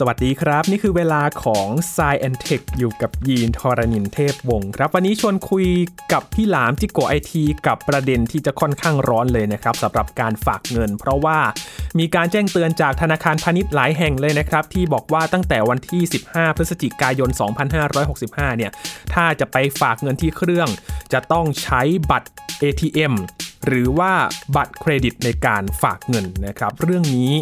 สวัสดีครับ นี่คือเวลาของ s ซแอนเทคอยู่กับยีนทรณินเทพวงศ์ครับ วันนี้ชวนคุยกับพี่หลามจิโกไอทีกับประเด็นที่จะค่อนข้างร้อนเลยนะครับสำหรับการฝากเงิน เพราะว่ามีการแจ้งเตือนจากธนาคารพาณิชย์หลายแห่งเลยนะครับ ที่บอกว่าตั้งแต่วันที่ 15 พฤศจิกายน 2565 เนี่ย ถ้าจะไปฝากเงินที่เครื่อง จะต้องใช้บัตร ATM หรือว่าบัตรเครดิตในการฝากเงินนะครับ เรื่องนี้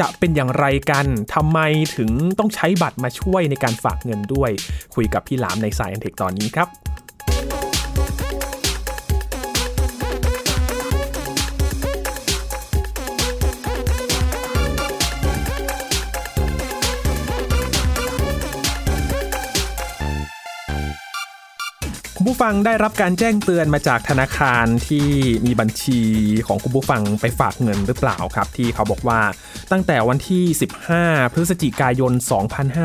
จะเป็นอย่างไรกันทำไมถึงต้องใช้บัตรมาช่วยในการฝากเงินด้วย คุยกับพี่หลามในสายอันเทคตอนนี้ครับ คุณผู้ฟังได้รับการแจ้งเตือนมาจากธนาคารที่มีบัญชีของคุณผู้ฟังไปฝากเงินหรือเปล่าครับ ที่เขาบอกว่าตั้งแต่วันที่ 15 พฤศจิกายน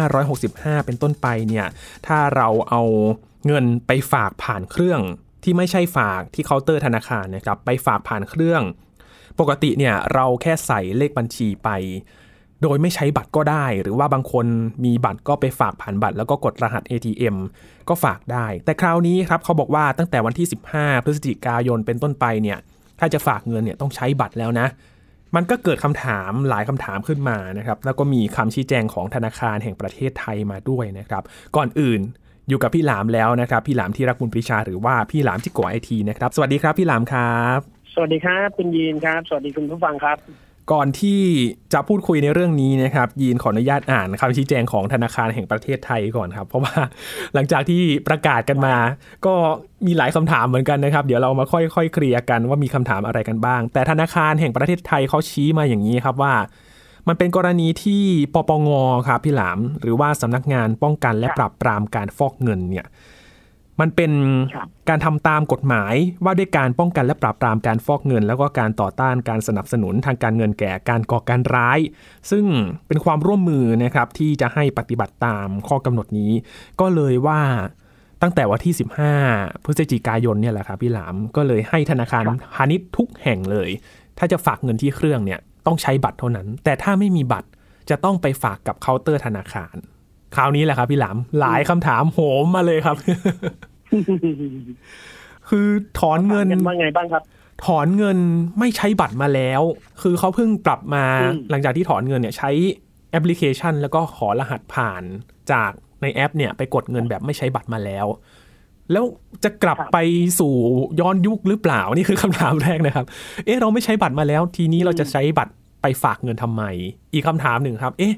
2565 เป็นต้นไปเนี่ยถ้าเราเอาเงินไปฝากผ่านเครื่องที่ไม่ใช่ฝากที่เคาน์เตอร์ธนาคารนะครับไปฝากผ่านเครื่อง ปกติเนี่ยเราแค่ใส่เลขบัญชีไป โดยไม่ใช้บัตรก็ได้ หรือว่าบางคนมีบัตรก็ไปฝากผ่านบัตร แล้วก็กดรหัส ATM ก็ฝากได้ แต่คราวนี้ครับเขาบอกว่าตั้งแต่วันที่ 15 พฤศจิกายนเป็นต้นไปเนี่ยถ้าจะฝากเงินเนี่ยต้องใช้บัตรแล้วนะ มันก็เกิดคำถามหลายคำถามขึ้นมานะครับ แล้วก็มีคำชี้แจงของธนาคารแห่งประเทศไทยมาด้วยนะครับ ก่อนอื่นอยู่กับพี่หลามแล้วนะครับ พี่หลามที่รักบุญปรีชาหรือว่าพี่หลามที่ก่อไอทีนะครับ สวัสดีครับพี่หลามครับ สวัสดีครับคุณยีนครับ สวัสดีคุณผู้ฟังครับ ก่อนที่จะพูดคุยในเรื่องนี้นะครับยีนขออนุญาตอ่านคำชี้แจงของธนาคารแห่งประเทศไทยก่อนครับ เพราะว่าหลังจากที่ประกาศกันมา ก็มีหลายคำถามเหมือนกันนะครับ เดี๋ยวเรามาค่อยๆเคลียร์กันว่ามีคำถามอะไรกันบ้าง แต่ธนาคารแห่งประเทศไทยเขาชี้มาอย่างนี้ครับว่ามันเป็นกรณีที่ปปงครับพี่หลาม หรือว่าสำนักงานป้องกันและปราบปรามการฟอกเงินเนี่ย มันเป็นการทำตามกฎหมายว่าด้วยการป้องกันและปราบปรามการฟอกเงิน แล้วก็การต่อต้านการสนับสนุนทางการเงินแก่การก่อการร้าย ซึ่งเป็นความร่วมมือนะครับที่จะให้ปฏิบัติตามข้อกำหนดนี้ ก็เลยว่าตั้งแต่วันที่ 15 พฤศจิกายนเนี่ยแหละครับพี่หลามก็เลยให้ธนาคารพาณิชย์ทุกแห่งเลย ถ้าจะฝากเงินที่เครื่องเนี่ยต้องใช้บัตรเท่านั้น แต่ถ้าไม่มีบัตรจะต้องไปฝากกับเคาน์เตอร์ธนาคาร คราวนี้แหละครับพี่หลามหลายคำถามโหมมาเลยครับ คือถอนเงินว่าไงบ้างครับ ถอนเงินไม่ใช้บัตรมาแล้ว คือเขาเพิ่งปรับมาหลังจากที่ถอนเงินเนี่ยใช้แอปพลิเคชัน แล้วก็ขอรหัสผ่านจากในแอป เนี่ยไปกดเงินแบบไม่ใช้บัตรมาแล้ว แล้วจะกลับไปสู่ย้อนยุคหรือเปล่านี่คือคำถามแรกนะครับ เอ๊ะเราไม่ใช้บัตรมาแล้ว ทีนี้เราจะใช้บัตรไปฝากเงินทำไม อีกคำถามหนึ่งครับ เอ๊ะ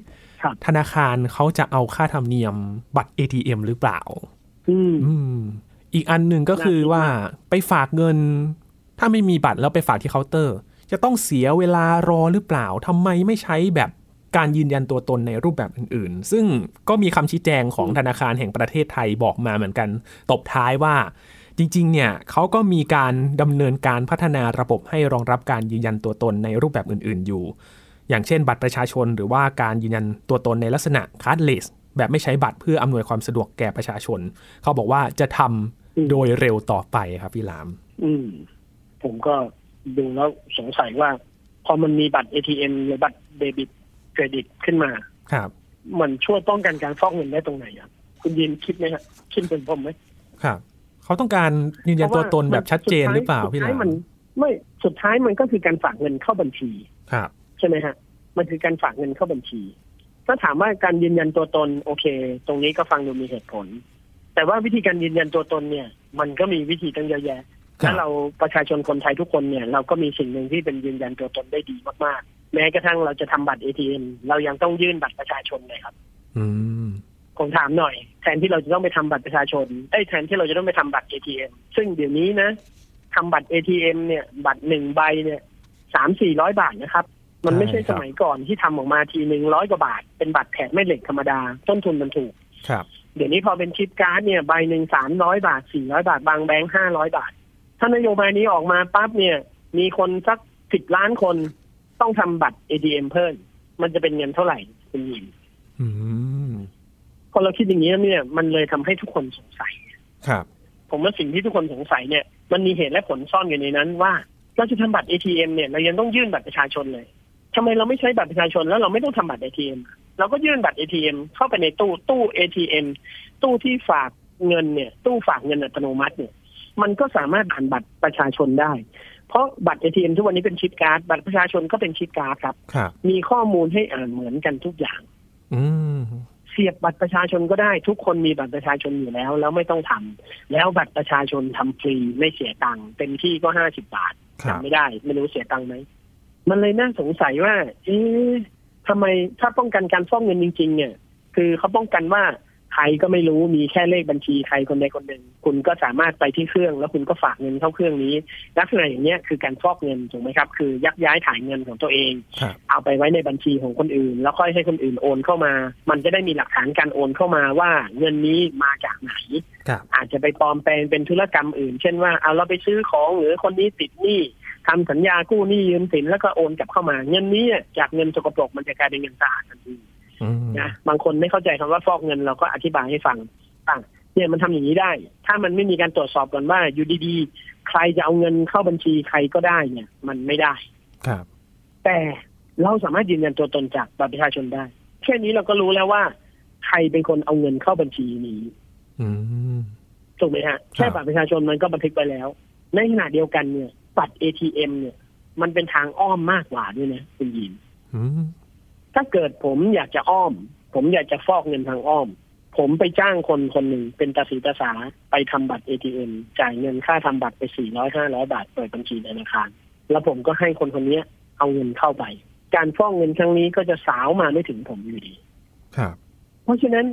ธนาคารเขาจะเอาค่าธรรมเนียมบัตร ATM หรือเปล่า อืมอีกอันหนึ่งก็คือว่าไปฝากเงิน ถ้าไม่มีบัตรแล้วไปฝากที่เคาน์เตอร์ จะต้องเสียเวลารอหรือเปล่าทำไมไม่ใช้แบบการยืนยันตัวตนในรูปแบบอื่น ๆ ซึ่งก็มีคำชี้แจงของธนาคารแห่งประเทศไทยบอกมาเหมือนกัน ตบท้ายว่าจริง ๆ เนี่ยเขาก็มีการดำเนินการพัฒนาระบบให้รองรับการยืนยันตัวตนในรูปแบบอื่น ๆ อยู่ อย่างเช่น บัตรประชาชนหรือว่าการยืนยันตัวตนในลักษณะคาร์ดเลส แบบไม่ใช้บัตรเพื่ออำนวยความสะดวกแก่ประชาชน เขาบอกว่าจะทำโดยเร็วต่อไปครับพี่ลาม อืม ผมก็ดูแล้วสงสัยว่า พอมันมีบัตร ATM หรือบัตรเดบิตเครดิตขึ้นมา ครับ มันช่วยป้องกันการฟอกเงินได้ตรงไหนครับคุณยินคิดไหมครับคิดเป็นผมไหมครับเขาต้องการยืนยันตัวตนแบบชัดเจนหรือเปล่าพี่ลามไม่สุดท้ายมันก็คือการฝากเงินเข้าบัญชี ครับ ใช่ไหมฮะ มันคือการฝากเงินเข้าบัญชี ถ้าถามว่าการยืนยันตัวตน โอเค ตรงนี้ก็ฟังดูมีเหตุผล แต่ว่าวิธีการยืนยันตัวตนเนี่ย มันก็มีวิธีตั้งเยอะแยะถ้าเราประชาชนคนไทยทุกคนเนี่ย เราก็มีสิ่งหนึ่งที่เป็นยืนยันตัวตนได้ดีมากๆ แม้กระทั่งเราจะทำบัตรเอทีเอ็มเรายังต้องยื่นบัตรประชาชนเลยครับ อืมผมถามหน่อย แทนที่เราจะต้องไปทำบัตรประชาชนไอ้แทนที่เราจะต้องไปทำบัตรเอทีเอ็มซึ่งเดี๋ยวนี้นะทำบัตรเอทีเอ็มเนี่ย บัตรหนึ่งใบเนี่ยสามสี่ร้อยบาทนะครับ มันไม่ใช่สมัยก่อนที่ทำออกมาทีหนึ่งร้อยกว่าบาท เป็นบัตรแถบแม่เหล็กธรรมดา ต้นทุนมันถูก ครับ เดี๋ยวนี้พอเป็น chip card เนี่ยใบหนึ่งสามร้อยบาทสี่ร้อยบาท บางแบงค์ห้าร้อยบาท ถ้านโยบายนี้ออกมาปั๊บเนี่ย มีคนสักสิบล้านคนต้องทำบัตร ATM เพิ่มมันจะเป็นเงินเท่าไหร่คุณยินพอเราคิดอย่างนี้เนี่ย มันเลยทำให้ทุกคนสงสัย ครับ ผมว่าสิ่งที่ทุกคนสงสัยเนี่ย มันมีเหตุและผลซ่อนอยู่ในนั้นว่าเราจะทำบัตร ATM เนี่ยเรายังต้องยื่นบัตรประชาชนเลย ทำไมเราไม่ใช้บัตรประชาชนแล้วเราไม่ต้องทำบัตรเอทีเอ็มเราก็ยื่นบัตร ATM เข้าไปในตู้ตู้ ATM ตู้ที่ฝากเงินเนี่ย ตู้ฝากเงินอัตโนมัติเนี่ย มันก็สามารถอ่านบัตรประชาชนได้ เพราะบัตร ATM ทุกวันนี้เป็น chip card บัตรประชาชนก็เป็น chip card ครับครับมีข้อมูลให้อ่านเหมือนกันทุกอย่าง อืมเสียบบัตรประชาชนก็ได้ ทุกคนมีบัตรประชาชนอยู่แล้ว แล้วไม่ต้องทำแล้วบัตรประชาชนทำฟรีไม่เสียตังค์เต็มที่ก็ห้าสิบบาทครับจำไม่ได้ ไม่รู้เสียตังค์ไหม มันเลยน่าสงสัยว่า เอ๊ะทำไมถ้าป้องกันการฟอกเงินจริง ๆ เนี่ย คือเขาป้องกันว่าใครก็ไม่รู้มีแค่เลขบัญชีใครคนใดคนหนึ่ง คุณก็สามารถไปที่เครื่อง แล้วคุณก็ฝากเงินเข้าเครื่องนี้ ลักษณะอย่างเนี้ยคือการฟอกเงินถูกไหมครับ คือยักย้ายถ่ายเงินของตัวเองครับเอาไปไว้ในบัญชีของคนอื่น แล้วค่อยให้คนอื่นโอนเข้ามา มันจะได้มีหลักฐานการโอนเข้ามาว่าเงินนี้มาจากไหนครับอาจจะไปปลอมแปลงเป็นธุรกรรมอื่น เช่นว่าเอาเราไปซื้อของหรือคนนี้ติดหนี้ ทำสัญญากู้หนี้ยืมสินแล้วก็โอนกลับเข้ามา เงินนี้จากเงินสกปรกมันจะกลายเป็นเงินสะอาดทันทีอืมนะบางคนไม่เข้าใจคำว่าฟอกเงินเราก็อธิบายให้ฟังอะเนี่ยมันทำอย่างนี้ได้ ถ้ามันไม่มีการตรวจสอบก่อนว่าอยู่ดีๆ ใครจะเอาเงินเข้าบัญชีใครก็ได้เนี่ย มันไม่ได้ครับ แต่เราสามารถยืนยันตัวตนจากบัตรประชาชนได้ แค่นี้เราก็รู้แล้วว่า ใครเป็นคนเอาเงินเข้าบัญชีนี้อืมถูกไหมฮะ แค่บัตรประชาชนมันก็บันทึกไปแล้ว ในขณะเดียวกันเนี่ย บัตร ATM เนี่ย มันเป็นทางอ้อมมากกว่าด้วยนะคุณยินอืมถ้าเกิดผมอยากจะอ้อม ผมอยากจะฟอกเงินทางอ้อม ผมไปจ้างคนคนหนึ่งเป็นตาสีตาสาไปทำบัตร ATM จ่ายเงินค่าทำบัตรไปสี่ร้อยห้าร้อยบาทเปิดบัญชีธนาคาร แล้วผมก็ให้คนคนนี้เอาเงินเข้าไป การฟอกเงินครั้งนี้ก็จะสาวมาไม่ถึงผมอยู่ดีครับเพราะฉะนั้น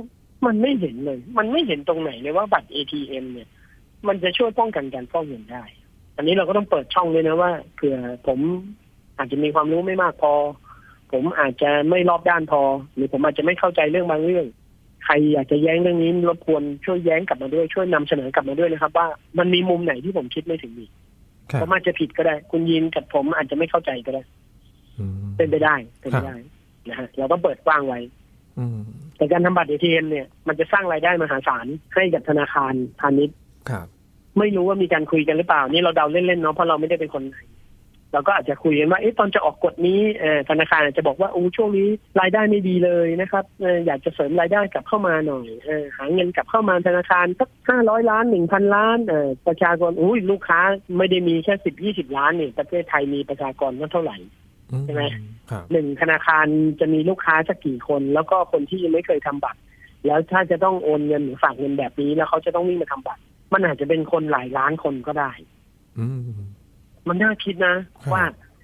มันไม่เห็นเลย มันไม่เห็นตรงไหนเลยว่าบัตร ATM เนี่ย มันจะช่วยป้องกันการฟอกเงินได้ อันนี้เราก็ต้องเปิดช่องด้วยนะว่าเผื่อผมอาจจะมีความรู้ไม่มากพอ ผมอาจจะไม่รอบด้านพอ หรือผมอาจจะไม่เข้าใจเรื่องบางเรื่อง ใครอยากจะแย้งเรื่องนี้รบกวนช่วยแย้งกลับมาด้วยช่วยนำเสนอกลับมาด้วยนะครับ ว่ามันมีมุมไหนที่ผมคิดไม่ถึงอีกครับผมอาจจะผิดก็ได้ คุณยินกับผมอาจจะไม่เข้าใจก็ได้อืมเป็นไปได้เป็นไปได้นะฮะเราต้องเปิดกว้างไว้อืมแต่การทำบัตร ATM เนี่ยมันจะสร้างรายได้มหาศาลให้กับธนาคารพาณิชย์ครับ ไม่รู้ว่ามีการคุยกันหรือเปล่า นี่เราเดาเล่นๆเนาะเพราะเราไม่ได้เป็นคนไทยเราก็อาจจะคุยกันว่าเอ๊ะตอนจะออกกฎนี้เอ่อธนาคารอาจจะบอกว่าโอ้ช่วงนี้รายได้ไม่ดีเลยนะครับเอ่ออยากจะเสริมรายได้กลับเข้ามาหน่อยเออหาเงินกลับเข้ามาธนาคารสักห้าร้อยล้านหนึ่งพันล้านเออประชากรอุ้ยลูกค้าไม่ได้มีแค่สิบยี่สิบล้านนี่ประเทศไทยมีประชากรก็เท่าไหร่อืใช่ไหมครับหนึ่งธนาคารจะมีลูกค้าสักกี่คน แล้วก็คนที่ยังไม่เคยทำบัตร แล้วถ้าจะต้องโอนเงินหรือฝากเงินแบบนี้แล้วเขาจะต้องวิ่งมาทำบัตร มันอาจจะเป็นคนหลายล้านคนก็ได้ อืมมันน่าคิดนะครับว่า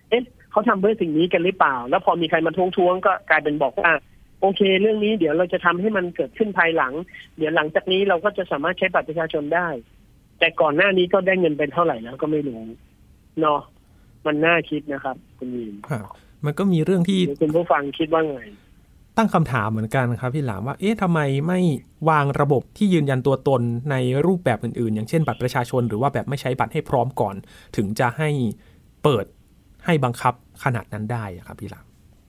เอ๊ะเขาทำเพื่อสิ่งนี้กันหรือเปล่า แล้วพอมีใครมาท้วงๆก็กลายเป็นบอกว่า โอเค เรื่องนี้เดี๋ยวเราจะทำให้มันเกิดขึ้นภายหลัง เดี๋ยวหลังจากนี้เราก็จะสามารถใช้บัตรประชาชนได้ แต่ก่อนหน้านี้ก็ได้เงินเป็นเท่าไหร่แล้วก็ไม่รู้เนาะมันน่าคิดนะครับ คุณยินครับมันก็มีเรื่องที่หรือคุณผู้ฟังคิดว่าไง ตั้งคำถามเหมือนกันครับพี่หลามว่าเอ๊ะทำไมไม่วางระบบที่ยืนยันตัวตนในรูปแบบอื่นๆ อย่างเช่นบัตรประชาชนหรือว่าแบบไม่ใช้บัตรให้พร้อมก่อน ถึงจะให้เปิดให้บังคับขนาดนั้นได้ครับพี่หลาม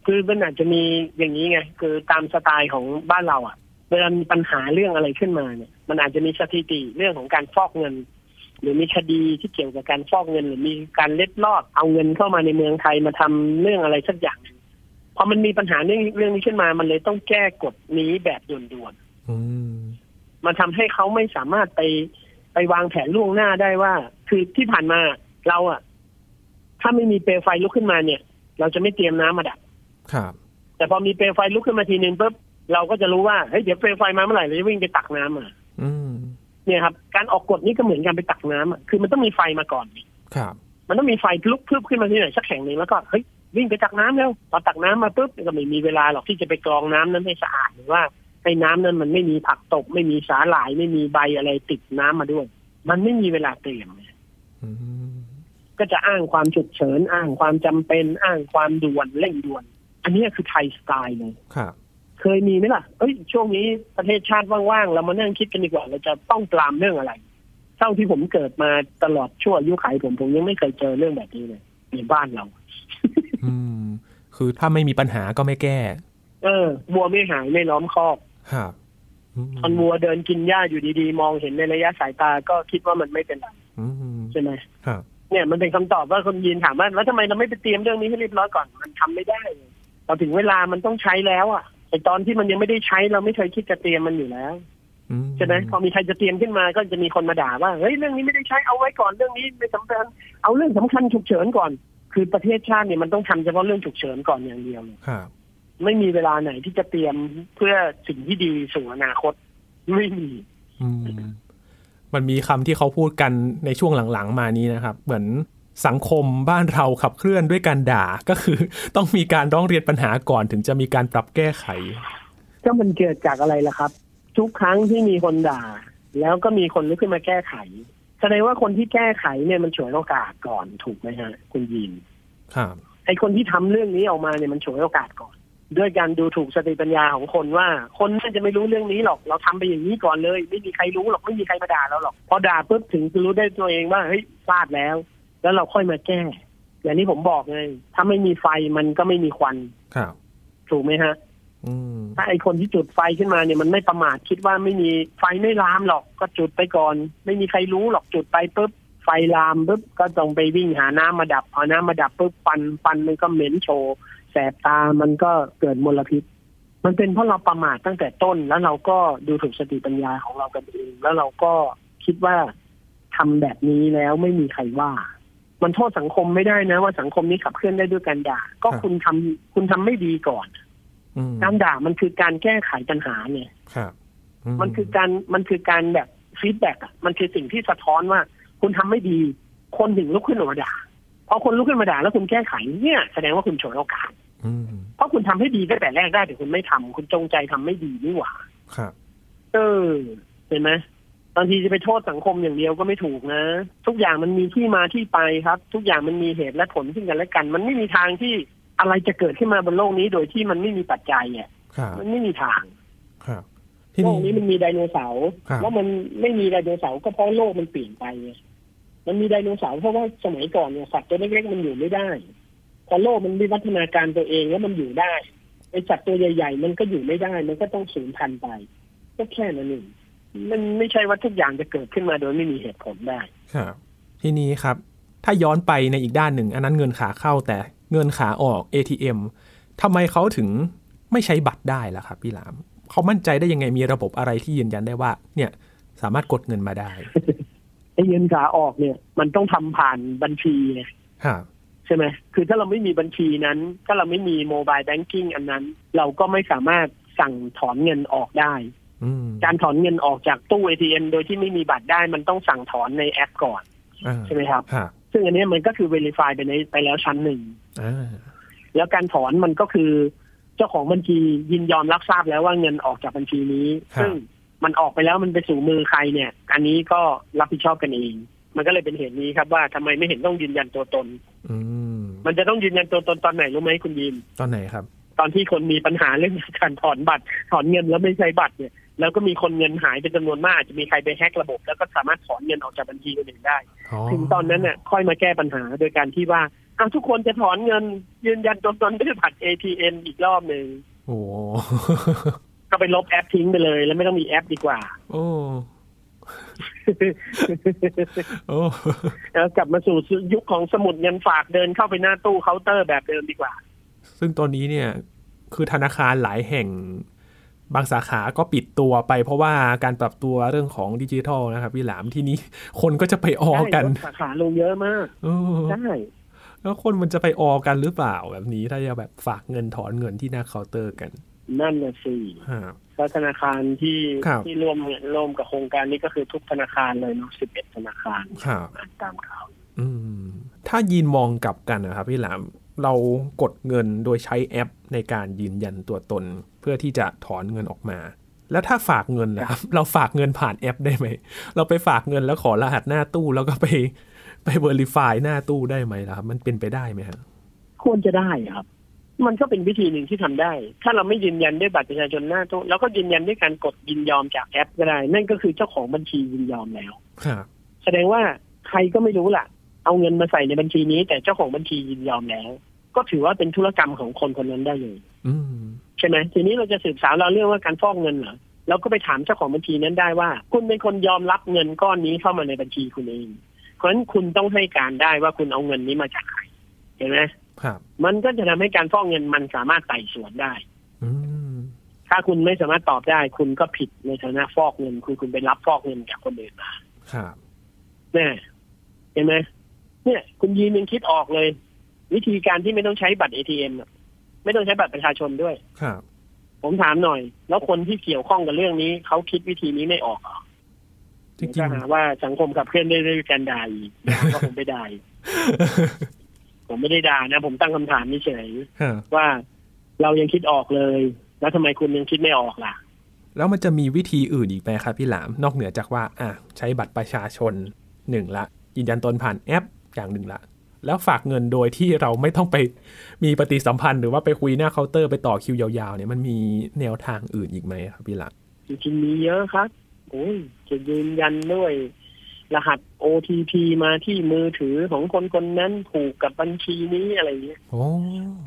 คือมันอาจจะมีอย่างนี้ไงคือตามสไตล์ของบ้านเราอะ่ะเวลามีปัญหาเรื่องอะไรขึ้นมาเนี่ย มันอาจจะมีสถิติเรื่องของการฟอกเงิน หรือมีคดีที่เกี่ยวกับการฟอกเงิน หรือมีการเล็ดลอดเอาเงินเข้ามาในเมืองไทยมาทำเรื่องอะไรสักอย่างหนึ่ง พอมันมีปัญหาเรื่องเรื่องนี้ขึ้นมา มันเลยต้องแก้กฎนี้แบบด่วนอืมๆมันทำให้เขาไม่สามารถไปไปวางแผนล่วงหน้าได้ว่า คือที่ผ่านมาเราอะถ้าไม่มีเปลวไฟลุกขึ้นมาเนี่ย เราจะไม่เตรียมน้ำมาดับครับ แต่พอมีเปลวไฟลุกขึ้นมาทีนึงปุ๊บเราก็จะรู้ว่าเฮ้ยเดี๋ยวเปลวไฟมาเมื่อไหร่เราจะวิ่งไปตักน้ำอะอืมเนี่ยครับ การออกกฎนี้ก็เหมือนกันไปตักน้ำอะคือมันต้องมีไฟมาก่อนครับ มันต้องมีไฟลุกพรึบขึ้นมาที่ไหนสักแห่งหนึ่งแล้วก็เฮ้ย วิ่งไปตักน้ำแล้วพอตักน้ำมาปุ๊บก็ไม่มีเวลาหรอกที่จะไปกรองน้ำนั้นให้สะอาดหรือว่าให้น้ำนั้นมันไม่มีผักตบ ไม่มีสาหร่ายไม่มีใบอะไรติดน้ำมาด้วย มันไม่มีเวลาเตรียมอืมก็จะอ้างความฉุกเฉิน อ้างความจำเป็น อ้างความด่วนเร่งด่วน อันนี้คือไทยสไตล์เลยครับเคยมีไหมล่ะเอ้ยช่วงนี้ประเทศชาติว่างๆเรามานั่งคิดกันดีกว่าเราจะต้องปรามเรื่องอะไรเท่าที่ผมเกิดมาตลอดชั่วอายุขัยผมผมยังไม่เคยเจอเรื่องแบบนี้เลยในบ้านเรา อืม คือถ้าไม่มีปัญหาก็ไม่แก้ เออวัวไม่หายไม่ล้อมคอกครับอืมตอนวัวเดินกินหญ้าอยู่ดีๆ มองเห็นในระยะสายตาก็คิดว่ามันไม่เป็นไรอืมใช่ไหมครับเนี่ยมันเป็นคำตอบว่าคนยีนถามว่าแล้วทำไมเราไม่ไปเตรียมเรื่องนี้ให้เรียบร้อยก่อนมันทำไม่ได้พอถึงเวลามันต้องใช้แล้วอะไอตอนที่มันยังไม่ได้ใช้เราไม่เคยคิดจะเตรียมมันอยู่แล้วอืใช่ไหมพอมีใครจะเตรียมขึ้นมาก็จะมีคนมาด่าว่าเฮ้ยเรื่องนี้ไม่ได้ใช้เอาไว้ก่อนเรื่องนี้ไม่สำคัญเอาเรื่องสำคัญฉุกเฉินก่อน คือประเทศชาติเนี่ยมันต้องทำเฉพาะเรื่องฉุกเฉินก่อนอย่างเดียวเลยครับไม่มีเวลาไหนที่จะเตรียมเพื่อสิ่งที่ดีสู่อนาคตไม่มีอืมมันมีคำที่เขาพูดกันในช่วงหลังๆ มานี้นะครับ เหมือนสังคมบ้านเราขับเคลื่อนด้วยการด่าก็คือ ต้องมีการร้องเรียนปัญหาก่อนถึงจะมีการปรับแก้ไขก็มันเกิดจากอะไรล่ะครับ ทุกครั้งที่มีคนด่า แล้วก็มีคนลุกขึ้นมาแก้ไข แสดงว่าคนที่แก้ไขเนี่ยมันฉวยโอกาสก่อนถูกไหมฮะ คุณยินครับไอคนที่ทำเรื่องนี้ออกมาเนี่ยมันฉวยโอกาสก่อน ด้วยการดูถูกสติปัญญาของคนว่า คนน่าจะไม่รู้เรื่องนี้หรอกเราทำไปอย่างนี้ก่อนเลย ไม่มีใครรู้หรอกไม่มีใครมาด่าเราหรอกพอด่าปุ๊บถึงจะรู้ได้ตัวเองว่าเฮ้ยพลาดแล้ว แล้วเราค่อยมาแก้ อย่างที่ผมบอกไงถ้าไม่มีไฟมันก็ไม่มีควันครับถูกไหมฮะอืม ถ้าไอคนที่จุดไฟขึ้นมาเนี่ยมันไม่ประมาทคิดว่าไม่มีไฟไม่ลามหรอกก็จุดไปก่อน ไม่มีใครรู้หรอกจุดไปปุ๊บไฟลามปุ๊บก็ต้องไปวิ่งหาน้ำมาดับพอาน้ำมาดับปุ๊บฟันฟันมันก็เหม็นโชว์แสบตามันก็เกิดมลพิษ มันเป็นเพราะเราประมาทตั้งแต่ต้นแล้วเราก็ดูถูกสติปัญญาของเรากันเองแล้วเราก็คิดว่าทำแบบนี้แล้วไม่มีใครว่า มันโทษสังคมไม่ได้นะ ว่าสังคมนี้ขับเคลื่อนได้ด้วยการด่าก็คุณทำคุณทำไม่ดีก่อน การด่ามันคือการแก้ไขปัญหาเนี่ยครับมันคือการมันคือการแบบฟีดแบ็กอะมันคือสิ่งที่สะท้อนว่า คุณทำไม่ดี คนถึงลุกขึ้นมาด่าพอคนลุกขึ้นมาด่าแล้วคุณแก้ไขเนี่ย แสดงว่าคุณฉวยโอกาสอืมเพราะคุณทำให้ดีตั้งแต่แรกได้แต่คุณไม่ทำคุณจงใจทำไม่ดีนี่หว่าครับ เออเห็นไหมบางทีจะไปโทษสังคมอย่างเดียวก็ไม่ถูกนะ ทุกอย่างมันมีที่มาที่ไปครับ ทุกอย่างมันมีเหตุและผลซึ่งกันและกัน มันไม่มีทางที่ อะไรจะเกิดขึ้นมาบนโลกนี้โดยที่มันไม่มีปัจจัยอะครับมันไม่มีทางครับที่โลนี่กนี้มันมีไดโนเสาร์ครับแล้วมันไม่มีไดโนเสาร์ก็เพราะโลกมันเปลี่ยนไปไงมันมีไดโนเสาร์เพราะว่าสมัยก่อนเนี่ยสัตว์ตัวเล็กๆมันอยู่ไม่ได้ พอโลกมันวิวัฒนาการตัวเองแล้วมันอยู่ได้ไอสัตว์ตัวใหญ่ ๆ มันก็อยู่ไม่ได้ มันก็ต้องสูญพันธุ์ไปก็แค่นั้นเองมันไม่ใช่ว่าทุกอย่างจะเกิดขึ้นมาโดยไม่มีเหตุผลได้ครับที่นี้ครับ ถ้าย้อนไปในอีกด้านหนึ่ง อันนั้นเงินขาเข้าแต่ เงินขาออก ATM ทำไมเขาถึงไม่ใช้บัตรได้ล่ะครับพี่หลามเขามั่นใจได้ยังไงมีระบบอะไรที่ยืนยันได้ว่า เนี่ยสามารถกดเงินมาได้ไอ้เงินขาออกเนี่ย มันต้องทำผ่านบัญชีไงครับใช่ไหมคือถ้าเราไม่มีบัญชีนั้น ถ้าเราไม่มีโมบายแบงกิ้งอันนั้น เราก็ไม่สามารถสั่งถอนเงินออกได้อืมการถอนเงินออกจากตู้ ATM โดยที่ไม่มีบัตรได้มันต้องสั่งถอนในแอปก่อนอ่าใช่ไหมครับครับ ซึ่งอันเนี้ยมันก็คือ Verify ไปในไปแล้วชั้นหนึ่งอ่าแล้วการถอนมันก็คือ เจ้าของบัญชียินยอมรับทราบแล้วว่าเงินออกจากบัญชีนี้ ซึ่งมันออกไปแล้วมันไปสู่มือใครเนี่ย อันนี้ก็รับผิดชอบกันเอง มันก็เลยเป็นเหตุนี้ครับว่าทำไมไม่เห็นต้องยืนยันตัวตน อืมมันจะต้องยืนยันตัวตนตอนไหนรู้ไหมคุณยิน ตอนไหนครับ ตอนที่คนมีปัญหาเรื่องการถอนบัตร ถอนเงินแล้วไม่ใช้บัตรเนี่ย แล้วก็มีคนเงินหายเป็นจำนวนมากอาจจะมีใครไปแฮกระบบ แล้วก็สามารถถอนเงินออกจากบัญชีคนอื่นได้ถึงตอนนั้นเนี่ยค่อยมาแก้ปัญหาโดยการที่ว่าอ้าวทุกคนจะถอนเงิน ยืนยันตัวตนด้วยบัตร ATM อีกรอบหนึ่งโอ้ก็ไปลบแอปทิ้งไปเลย แล้วไม่ต้องมีแอปดีกว่า โอ้โอ้แล้วกลับมาสู่ยุคของสมุดเงินฝากเดินเข้าไปหน้าตู้เคาน์เตอร์แบบเดิมดีกว่า ซึ่งตอนนี้เนี่ย คือธนาคารหลายแห่ง บางสาขาก็ปิดตัวไปเพราะว่าการปรับตัวเรื่องของดิจิทัลนะครับพี่หลามที่นี้คนก็จะไปออกันใช่ลดสาขาลงเยอะมากเออใช่แล้วคนมันจะไปออกันหรือเปล่าแบบนี้ถ้าจะแบบฝากเงินถอนเงินที่หน้าเคาน์เตอร์กัน นั่นน่ะสิฮะแล้วธนาคารที่ครับที่ร่วมร่วมกับโครงการนี้ก็คือทุกธนาคารเลยเนาะ11ธนาคารครับอ่านตามข่าวอืมถ้ายินมองกลับกันนะครับพี่หลามเรากดเงินโดยใช้แอปในการยืนยันตัวตนเพื่อที่จะถอนเงินออกมา แล้วถ้าฝากเงินนะครับ เราฝากเงินผ่านแอปได้ไหม เราไปฝากเงินแล้วขอรหัสหน้าตู้แล้วก็ไปไปเวอร์ i ฟายหน้าตู้ได้ไหมล่ะครับ มันเป็นไปได้ไหมครับควรจะได้ครับ มันก็เป็นวิธีหนึ่งที่ทำได้ ถ้าเราไม่ยืนยันด้วยบัตรประชาชนหน้าตู้เราก็ยืนยันด้วยการกดยินยอมจากแอปก็ได้ นั่นก็คือเจ้าของบัญชียินยอมแล้วครับแสดงว่าใครก็ไม่รู้ล่ะ เอาเงินมาใส่ในบัญชีนี้ แต่เจ้าของบัญชียินยอมแล้ว ก็ถือว่าเป็นธุรกรรมของคนคนนั้นได้เลย อืม ใช่ไหมทีนี้เราจะสืบสาวเราเรื่องว่าการฟอกเงินเหรอเราก็ไปถามเจ้าของบัญชีนั้นได้ว่า คุณเป็นคนยอมรับเงินก้อนนี้เข้ามาในบัญชีคุณเอง เพราะฉะนั้นคุณต้องให้การได้ว่าคุณเอาเงินนี้มาจากใครเห็นไหมครับมันก็จะทำให้การฟอกเงินมันสามารถไต่สวนได้ อืมถ้าคุณไม่สามารถตอบได้ คุณก็ผิดในฐานะฟอกเงิน คุณคุณไปรับฟอกเงินจากคนอื่นมาครับเนี่ยเห็นไหมเนี่ย คุณยีนยังคิดออกเลย วิธีการที่ไม่ต้องใช้บัตรเอทีเอ็ม ไม่ต้องใช้บัตรประชาชนด้วยครับผมถามหน่อย แล้วคนที่เกี่ยวข้องกับเรื่องนี้เขาคิดวิธีนี้ไม่ออกเหรอจริงจะหาว่าสังคมขับเคลื่อนได้ด้วยการด่าอีกก็ผมไม่ได้ๆผมไม่ได้ด่านะ ผมตั้งคำถามเฉยฮะๆว่าเรายังคิดออกเลย แล้วทำไมคุณยังคิดไม่ออกล่ะ แล้วมันจะมีวิธีอื่นอีกไหมครับพี่หลาม นอกเหนือจากว่า อะใช้บัตรประชาชนหนึ่งละยืนยันตนผ่านแอปอย่างหนึ่งละ แล้วฝากเงินโดยที่เราไม่ต้องไปมีปฏิสัมพันธ์หรือว่าไปคุยหน้าเคาน์เตอร์ไปต่อคิวยาวๆเนี่ยมันมีแนวทางอื่นอีกไหมครับพี่หลามจริงๆมีเยอะครับโอ้ยจะยืนยันด้วย รหัส OTP มาที่มือถือของคนคนนั้นผูกกับบัญชีนี้อะไรเงี้ยโอ้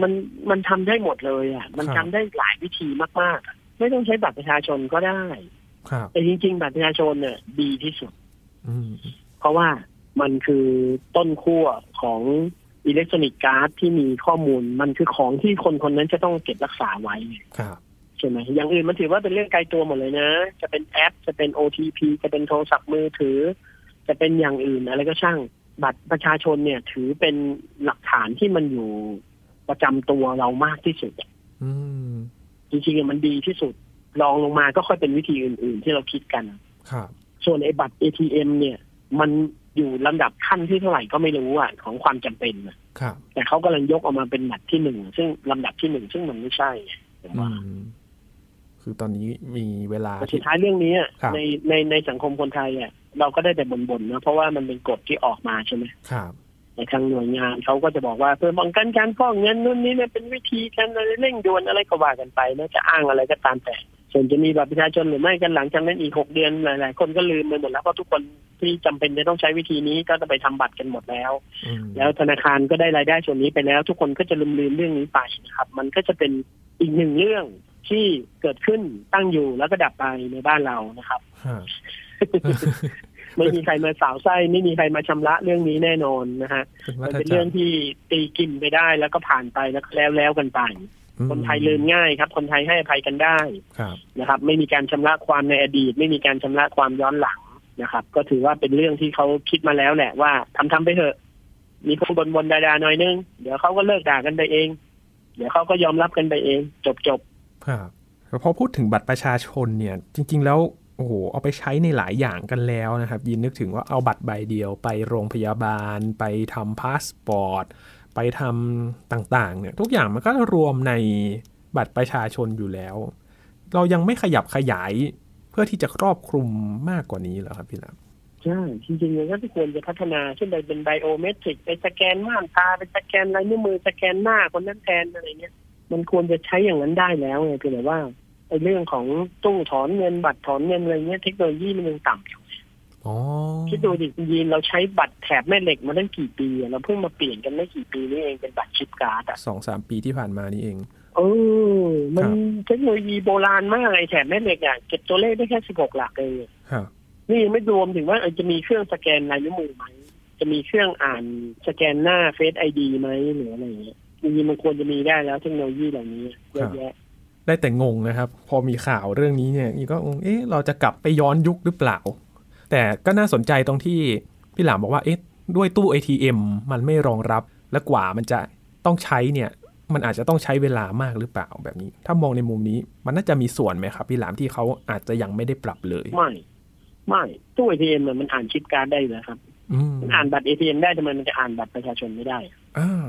มันมันทำได้หมดเลยอะ ครับ มันทำได้หลายวิธีมากๆอะไม่ต้องใช้บัตรประชาชนก็ได้ครับแต่จริง ๆ บัตรประชาชนเนี่ยดีที่สุดอืมเพราะว่า มันคือต้นขั้วของ electronic card ที่มีข้อมูลมันคือของที่คนคนนั้นจะต้องเก็บรักษาไว้ครับใช่ไหมอย่างอื่นมันถือว่าเป็นเรื่องไกลตัวหมดเลยนะ จะเป็นแอป จะเป็น OTP จะเป็นโทรศัพท์มือถือ จะเป็นอย่างอื่นอะไรก็ช่างบัตรประชาชนเนี่ย ถือเป็นหลักฐานที่มันอยู่ประจำตัวเรามากที่สุดอะอืมจริงๆอะมันดีที่สุดรองลงมาก็ค่อยเป็นวิธีอื่น ๆ ที่เราคิดกันครับส่วนไอ้บัตร ATM เนี่ย มัน อยู่ลำดับขั้นที่เท่าไหร่ก็ไม่รู้อะของความจำเป็นอะครับ แต่เขากำลังยกออกมาเป็นบัตรที่หนึ่งซึ่งลำดับที่หนึ่งซึ่งมันไม่ใช่ไงผมอืว่ามคือตอนนี้มีเวลาแต่สุที่ดท้ายเรื่องนี้อะครับในในในสังคมคนไทยอะเราก็ได้แต่บ่นๆนะเพราะว่ามันเป็นกฎที่ออกมาใช่ไหมครับแต่ทางหน่วยงานเขาก็จะบอกว่าเพื่อป้องกันการฟอกเงินนู่นนี่เนี่ยเป็นวิธีการอะไรเร่งด่วนอะไรก็ว่ากันไปนะจะอ้างอะไรก็ตามแต่ ส่วนจะมีบัตรประชาชนหรือไม่กันหลังจากนั้นอีกหกเดือนหลาย ๆ คนก็ลืมไปหมดแล้วเพราะทุกคนที่จำเป็นจะต้องใช้วิธีนี้ก็จะไปทำบัตรกันหมดแล้วอืมแล้วธนาคารก็ได้รายได้ส่วนนี้ไปแล้ว ทุกคนก็จะลืมลืมๆเรื่องนี้ไปนะครับ มันก็จะเป็นอีกหนึ่งเรื่องที่เกิดขึ้นตั้งอยู่แล้วก็ดับไปในบ้านเรานะครับฮะไม่มีใครมาสาวไส้ไม่มีใครมาชำระเรื่องนี้แน่นอนนะฮะเป็นวัมันฏเป็นจัเรื่กองรที่ตีกินไปได้แล้วก็ผ่านไปแล้วก็แล้วแล้วกันไปอืม คนไทยลืมง่ายครับ คนไทยให้อภัยกันได้ครับนะครับ ไม่มีการชำระความในอดีต ไม่มีการชำระความย้อนหลังนะครับ ก็ถือว่าเป็นเรื่องที่เขาคิดมาแล้วแหละว่าทำทำไปเถอะ มีคนบนบนๆด่าๆหน่อยนึง เดี๋ยวเขาก็เลิกด่ากันไปเอง เดี๋ยวเขาก็ยอมรับกันไปเอง จบจบครับแต่พอพูดถึงบัตรประชาชนเนี่ย จริง ๆ แล้วโอ้โหเอาไปใช้ในหลายอย่างกันแล้วนะครับ ยินนึกถึงว่าเอาบัตรใบเดียวไปโรงพยาบาลไปทำพาสปอร์ต ไปทำต่างๆเนี่ยทุกอย่างมันก็รวมในบัตรประชาชนอยู่แล้ว เรายังไม่ขยับขยายเพื่อที่จะครอบคลุมมากกว่านี้เหรอครับพี่ลำใช่จริงๆมันก็ควรจะพัฒนาเช่นใดเป็นไบโอเมตริกไปสแกนม่านตาไปสแกนลายนิ้วมือสแกนหน้าคนนั้นแทนอะไรเงี้ยมันควรจะใช้อย่างนั้นได้แล้วไงเพียงแต่ว่าไอ้เรื่องของตู้ถอนเงินบัตรถอนเงินอะไรเงี้ยเทคโนโลยีมันยังต่ำอยู่ คิดดูดิยีนเราใช้บัตรแถบแม่เหล็กมาตั้งกี่ปีอะเราเพิ่งมาเปลี่ยนกันไม่กี่ปีนี้เองเป็นบัตรชิปการ์ดอะสองสามปีที่ผ่านมานี่เองเออมันครับเทคโนโลยีโบราณมากไอ้แถบแม่เหล็กอะเก็บตัวเลขได้แค่สิบหกหลักเองครับนี่ยังไม่รวมถึงว่าเออจะมีเครื่องสแกนลายนิ้วมือไหมจะมีเครื่องอ่านสแกนหน้าเฟซไอดีไหมหรืออะไรอย่างเงี้ยจริงๆมันควรจะมีได้แล้วเทคโนโลยีเหล่านี้เยอะแยะได้แต่งงนะครับ พอมีข่าวเรื่องนี้เนี่ยนี่ก็งงเอ๊ะเราจะกลับไปย้อนยุคหรือเปล่า แต่ก็น่าสนใจตรงที่พี่หลามบอกว่าเอ๊ะด้วยตู้ ATM มันไม่รองรับและกว่ามันจะต้องใช้เนี่ยมันอาจจะต้องใช้เวลามากหรือเปล่าแบบนี้ ถ้ามองในมุมนี้มันน่าจะมีส่วนไหมครับ พี่หลามที่เขาอาจจะยังไม่ได้ปรับเลยไมไม่ไม่ตู้เอทีเอ็มมันอ่าน chip card ได้อยู่แล้วครับอืมมันอ่านบัตรเอทีเอ็มได้ทำไมมันจะอ่านบัตรประชาชนไม่ได้อ่า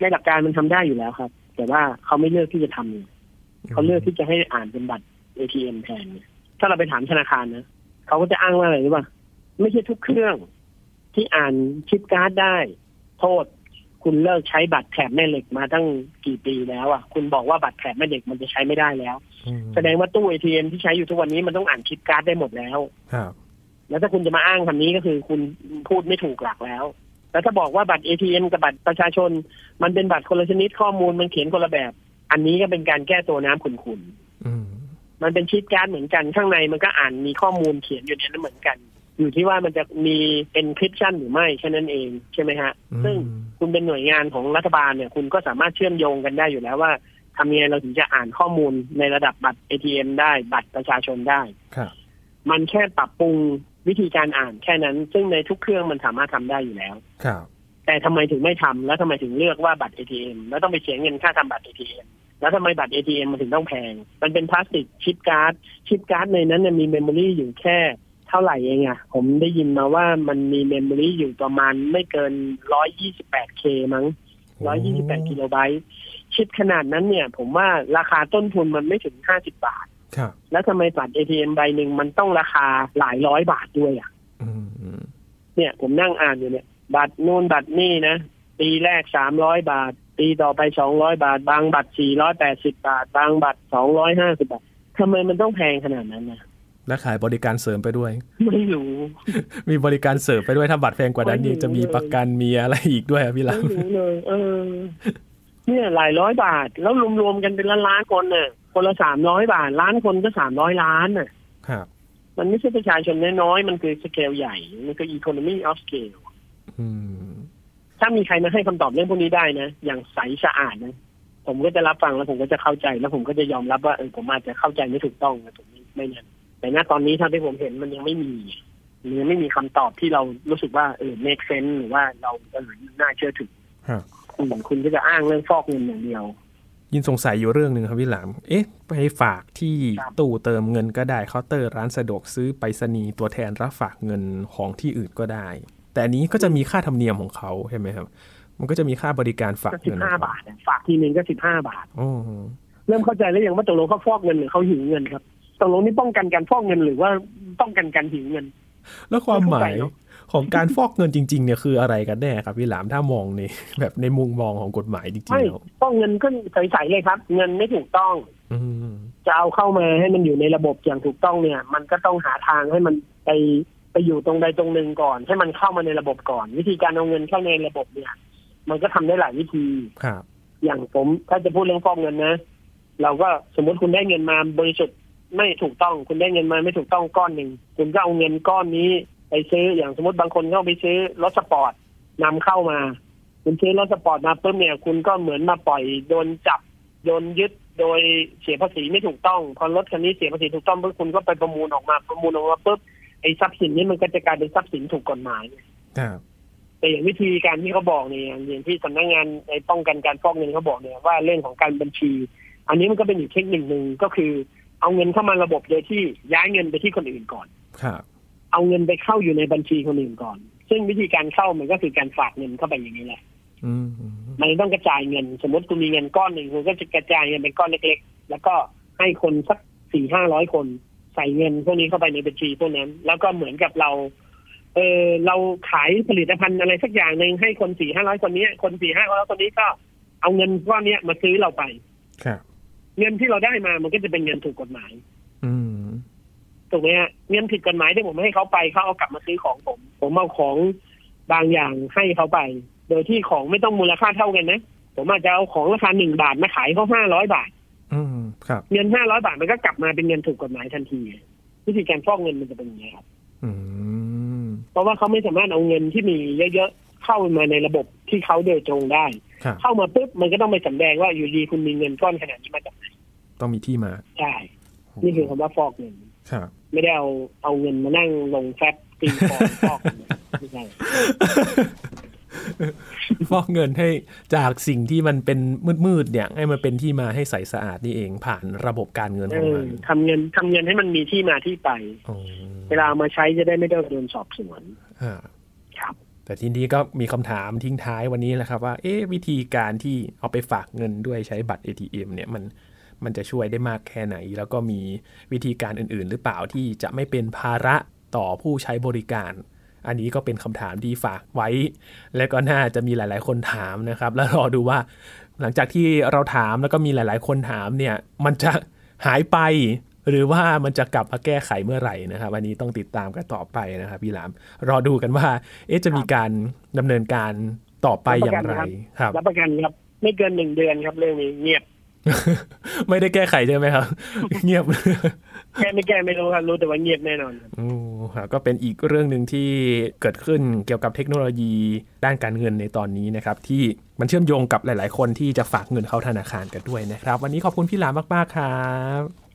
ในหลักการมันทำได้อยู่แล้วครับ แต่ว่าเขาไม่เลือกที่จะทำเขาเลือกที่จะให้อ่านเป็นบัตรเอทีเอ็มแทนเนี่ยถ้าเราไปถามธนาคารนะ เขาก็จะอ้างว่าอะไรรู้ป่ะไม่ใช่ทุกเครื่องที่อ่าน chip card ได้ โทษ คุณเลิกใช้บัตรแถบแม่เหล็กมาตั้งกี่ปีแล้วอะ คุณบอกว่าบัตรแถบแม่เหล็กมันจะใช้ไม่ได้แล้วอืมแสดงว่าตู้เอทีเอ็มที่ใช้อยู่ทุกวันนี้มันต้องอ่าน chip card ได้หมดแล้วครับแล้วถ้าคุณจะมาอ้างคำนี้ก็คือคุณพูดไม่ถูกหลักแล้วแล้วถ้าบอกว่าบัตร ATM กับบัตรประชาชน มันเป็นบัตรคนละชนิดข้อมูลมันเขียนคนละแบบ อันนี้ก็เป็นการแก้ตัวน้ำขุ่นอืมๆ มันเป็นชิปการ์ดเหมือนกันข้างในมันก็อ่านมีข้อมูลเขียนอยู่ในนั้นเหมือนกัน อยู่ที่ว่ามันจะมีเป็นคริปชันหรือไม่แค่นั้นเองใช่ไหมฮะ ซึ่งคุณเป็นหน่วยงานของรัฐบาลเนี่ยคุณก็สามารถเชื่อมโยงกันได้อยู่แล้วว่าทำยังไงเราถึงจะอ่านข้อมูลในระดับบัตร ATM ได้บัตรประชาชนได้ครับมันแค่ปรับปรุงวิธีการอ่านแค่นั้น ซึ่งในทุกเครื่องมันสามารถทำได้อยู่แล้วครับแต่ทำไมถึงไม่ทำแล้วทำไมถึงเลือกว่าบัตร ATM แล้วต้องไปเสียเงินค่าทำบัตร ATM แล้วทำไมบัตร ATM มันถึงต้องแพง มันเป็นพลาสติก chip card chip card ในนั้นนะมี memory อยู่แค่เท่าไหร่เองอะผมได้ยินมาว่ามันมี memory อยู่ประมาณไม่เกิน 128K มั้ง 128 กิโลไบต์ ชิปขนาดนั้นเนี่ย ผมว่าราคาต้นทุนมันไม่ถึง 50 บาทครับแล้วทำไมบัตร ATM ใบหนึ่งมันต้องราคาหลายร้อยบาทด้วยอะอืมเนี่ยผมนั่งอ่านอยู่เนี่ย บัตรนู่นบัตรนี่นะปีแรกสามร้อยบาทปีต่อไปสองร้อยบาท บางบัตรสี่ร้อยแปดสิบาท บางบัตรสองร้อยห้าสิบาททำไมมันต้องแพงขนาดนั้นนะและขายบริการเสริมไปด้วย ไม่รู้ มีบริการเสริมไปด้วยถ้าบัตรแพงกว่านั้นไม่รู้ยังจะมีประกันมีอะไรอีกด้วยอะพี่ไม่ลำรู้เลยเออ เนี่ยหลายร้อยบาท แล้วรวมๆกันเป็นล้านล้านๆคนน่ะ คนละสามร้อยบาท ล้านคนก็สามร้อยล้านน่ะครับมันไม่ใช่ประชาชนน้อยๆมันคือสเกลใหญ่ มันคือ economy of scale อืม ถ้ามีใครมาให้คำตอบเรื่องพวกนี้ได้นะ อย่างใสสะอาดนะ ผมก็จะรับฟังแล้วผมก็จะเข้าใจแล้วผมก็จะยอมรับว่าเออผมอาจจะเข้าใจไม่ถูกต้องนะผมไม่ไม่นั่นแต่ณตอนนี้ถ้าที่ผมเห็นมันยังไม่มีมันยังไม่มีคำตอบที่เรารู้สึกว่าเออ make sense หรือว่าเราเออน่าเชื่อถือครับคุณคุณก็จะอ้างเรื่องฟอกเงินอย่างเดียว ยินสงสัยอยู่เรื่องหนึ่งครับพี่หลาม เอ๊ะ ไปฝากที่ครับตู้เติมเงินก็ได้เคาน์เตอร์ร้านสะดวกซื้อไปรษณีย์ตัวแทนรับฝากเงินของที่อื่นก็ได้ แต่อันนี้ก็จะมีค่าธรรมเนียมของเขาใช่ไหมครับ มันก็จะมีค่าบริการฝากก็สิบเงินห้าบาทอะฝากทีนึงก็สิบห้าบาทโอ้เริ่มเข้าใจแล้วยังว่าตกลงเขาฟอกเงินหรือเขาหิวเงินครับตกลงนี่ป้องกันการฟอกเงินหรือว่าป้องกันการหิวเงิน แล้วความหมายไม่เข้าใจเนอะของการฟอกเงินจริง ๆ เนี่ยคืออะไรกันแน่ครับพี่หลามถ้ามองในแบบในมุมมองของกฎหมายจริงไม่ๆแล้วฟอกเงินก็ใสๆเลยครับ เงินไม่ถูกต้องอืมจะเอาเข้ามาให้มันอยู่ในระบบอย่างถูกต้องเนี่ย มันก็ต้องหาทางให้มันไป ไปอยู่ตรงใดตรงหนึ่งก่อน ให้มันเข้ามาในระบบก่อน วิธีการเอาเงินเข้าในระบบเนี่ย มันก็ทำได้หลายวิธีครับอย่างผมถ้าจะพูดเรื่องฟอกเงินนะ เราก็สมมติคุณได้เงินมาบริสุทธิ์ไม่ถูกต้อง คุณได้เงินมาไม่ถูกต้องก้อนหนึ่งคุณก็เอาเงินก้อนนี้ไปซื้ออย่างสมมติบางคนเข้าไปซื้อรถสปอร์ตนำเข้ามา คุณซื้อรถสปอร์ตมาปุ๊บเนี่ยคุณก็เหมือนมาปล่อยโดนจับโดนยึดโดยเสียภาษีไม่ถูกต้องพอรถคันนี้เสียภาษีถูกต้องปุ๊บคุณก็ไปประมูลออกมาประมูลออกมาปุ๊บ ไอ้ทรัพย์สินนี้มันก็จะกลายเป็นทรัพย์สินถูกกฎหมายครับแต่อย่างวิธีการที่เขาบอกเนี่ยอย่างที่สำนักงานในป้องกันการฟอกเงินเขาบอกเนี่ยว่าเรื่องของการบัญชี อันนี้มันก็เป็นอีกเทคนิคหนึ่งก็คือ เอาเงินเข้ามาระบบโดยที่ย้ายเงินไปที่คนอื่นก่อนครับเอาเงินไปเข้าอยู่ในบัญชีคนอื่นก่อน ซึ่งวิธีการเข้ามันก็คือการฝากเงินเข้าไปอย่างนี้แหละอืมมันต้องกระจายเงิน สมมติคุณมีเงินก้อนหนึ่งคุณก็จะกระจายเงินเป็นก้อนเล็ก ๆ แล้วก็ให้คนสักสี่ห้าร้อยคน ใส่เงินพวกนี้เข้าไปในบัญชีพวกนั้น แล้วก็เหมือนกับเรา เออเราขายผลิตภัณฑ์อะไรสักอย่างหนึ่งให้คนสี่ห้าร้อยคนนี้ คนสี่ห้าร้อยคนนี้ก็เอาเงินก้อนเนี้ยมาซื้อเราไปครับเงินที่เราได้มามันก็จะเป็นเงินถูกกฎหมาย อืมถูกไหมฮะเงินผิดกฎหมายที่ผมให้เขาไปเขาเอากลับมาซื้อของผมผมเอาของบางอย่างให้เขาไป โดยที่ของไม่ต้องมูลค่าเท่ากันนะ ผมอาจจะเอาของราคาหนึ่งบาทมาขายเขาห้าร้อยบาทอืมครับ เงินห้าร้อยบาทมันก็กลับมาเป็นเงินถูกกฎหมายทันทีวิธีการฟอกเงินมันจะเป็นอย่างนี้ครับอืมเพราะว่าเขาไม่สามารถเอาเงินที่มีเยอะๆเข้ามาในระบบที่เขาโดยตรงได้ครับเข้ามาปุ๊บมันก็ต้องไปสำแดงว่าอยู่ดีคุณมีเงินก้อนขนาดนี้มาจากไหนต้องมีที่มาใช่นี่คือคำว่าฟอกเงินครับไม่ได้เอาเอาเงินมานั่งลงแฟบตีฟองฟอกเงินไม่ใช่ ฟอกเงินให้จากสิ่งที่มันเป็นมืดๆเนี่ย ให้มันเป็นที่มาให้ใสสะอาดนี่เองผ่านระบบการเงินเอของอมันทำเงินทำเงินให้มันมีที่มาที่ไปอ๋อเวลาเอามาใช้จะได้ไม่ต้องโดนสอบสวนอ่าครับแต่ทีนี้ก็มีคำถามทิ้งท้ายวันนี้แหละครับว่า เอ๊ะวิธีการที่เอาไปฝากเงินด้วยใช้บัตร ATM เนี่ยมันมันจะช่วยได้มากแค่ไหน แล้วก็มีวิธีการอื่น ๆ หรือเปล่าที่จะไม่เป็นภาระต่อผู้ใช้บริการ อันนี้ก็เป็นคำถามที่ฝากไว้ และก็น่าจะมีหลาย ๆ คนถามนะครับ แล้วรอดูว่า หลังจากที่เราถามแล้วก็มีหลาย ๆ คนถามเนี่ย มันจะหายไป หรือว่ามันจะกลับมาแก้ไขเมื่อไหร่นะครับอันนี้ต้องติดตามกันต่อไปนะครับพี่หลาม รอดูกันว่า เอ๊ะจะมีการดำเนินการต่อไปอย่างไรครับรับประกันครับไม่เกินหนึ่งเดือนครับเรื่องนี้เงียบ ไม่ได้แก้ไขใช่ไหมครับ เงียบ แก้ไม่แก้ไม่รู้ครับรู้แต่ว่าเงียบแน่นอนโอ้ก็เป็นอีกเรื่องหนึ่งที่เกิดขึ้นเกี่ยวกับเทคโนโลยีด้านการเงินในตอนนี้นะครับ ที่มันเชื่อมโยงกับหลาย ๆ คนที่จะฝากเงินเข้าธนาคารกันด้วยนะครับ วันนี้ขอบคุณพี่หลามมาก ๆ ครับ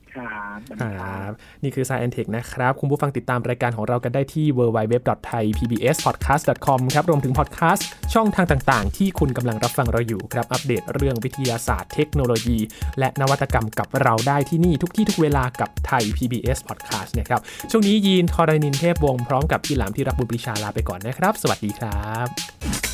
ครับครับ นี่คือ Science Tech นะครับ คุณผู้ฟังติดตามรายการของเรากันได้ที่ www.thaipbspodcast.com ครับ รวมถึงพอดแคสต์ช่องทางต่าง ๆ ที่คุณกำลังรับฟังเราอยู่ครับ อัปเดตเรื่องวิทยาศาสตร์เทคโนโลยี และนวัตกรรมกับเราได้ที่นี่ทุกที่ทุกเวลากับไทย PBS Podcast นะครับ ช่วงนี้ยีนทอรานินเทพวงศ์พร้อมกับพี่หลามที่รักบุญปรีชาลาไปก่อนนะครับ สวัสดีครับ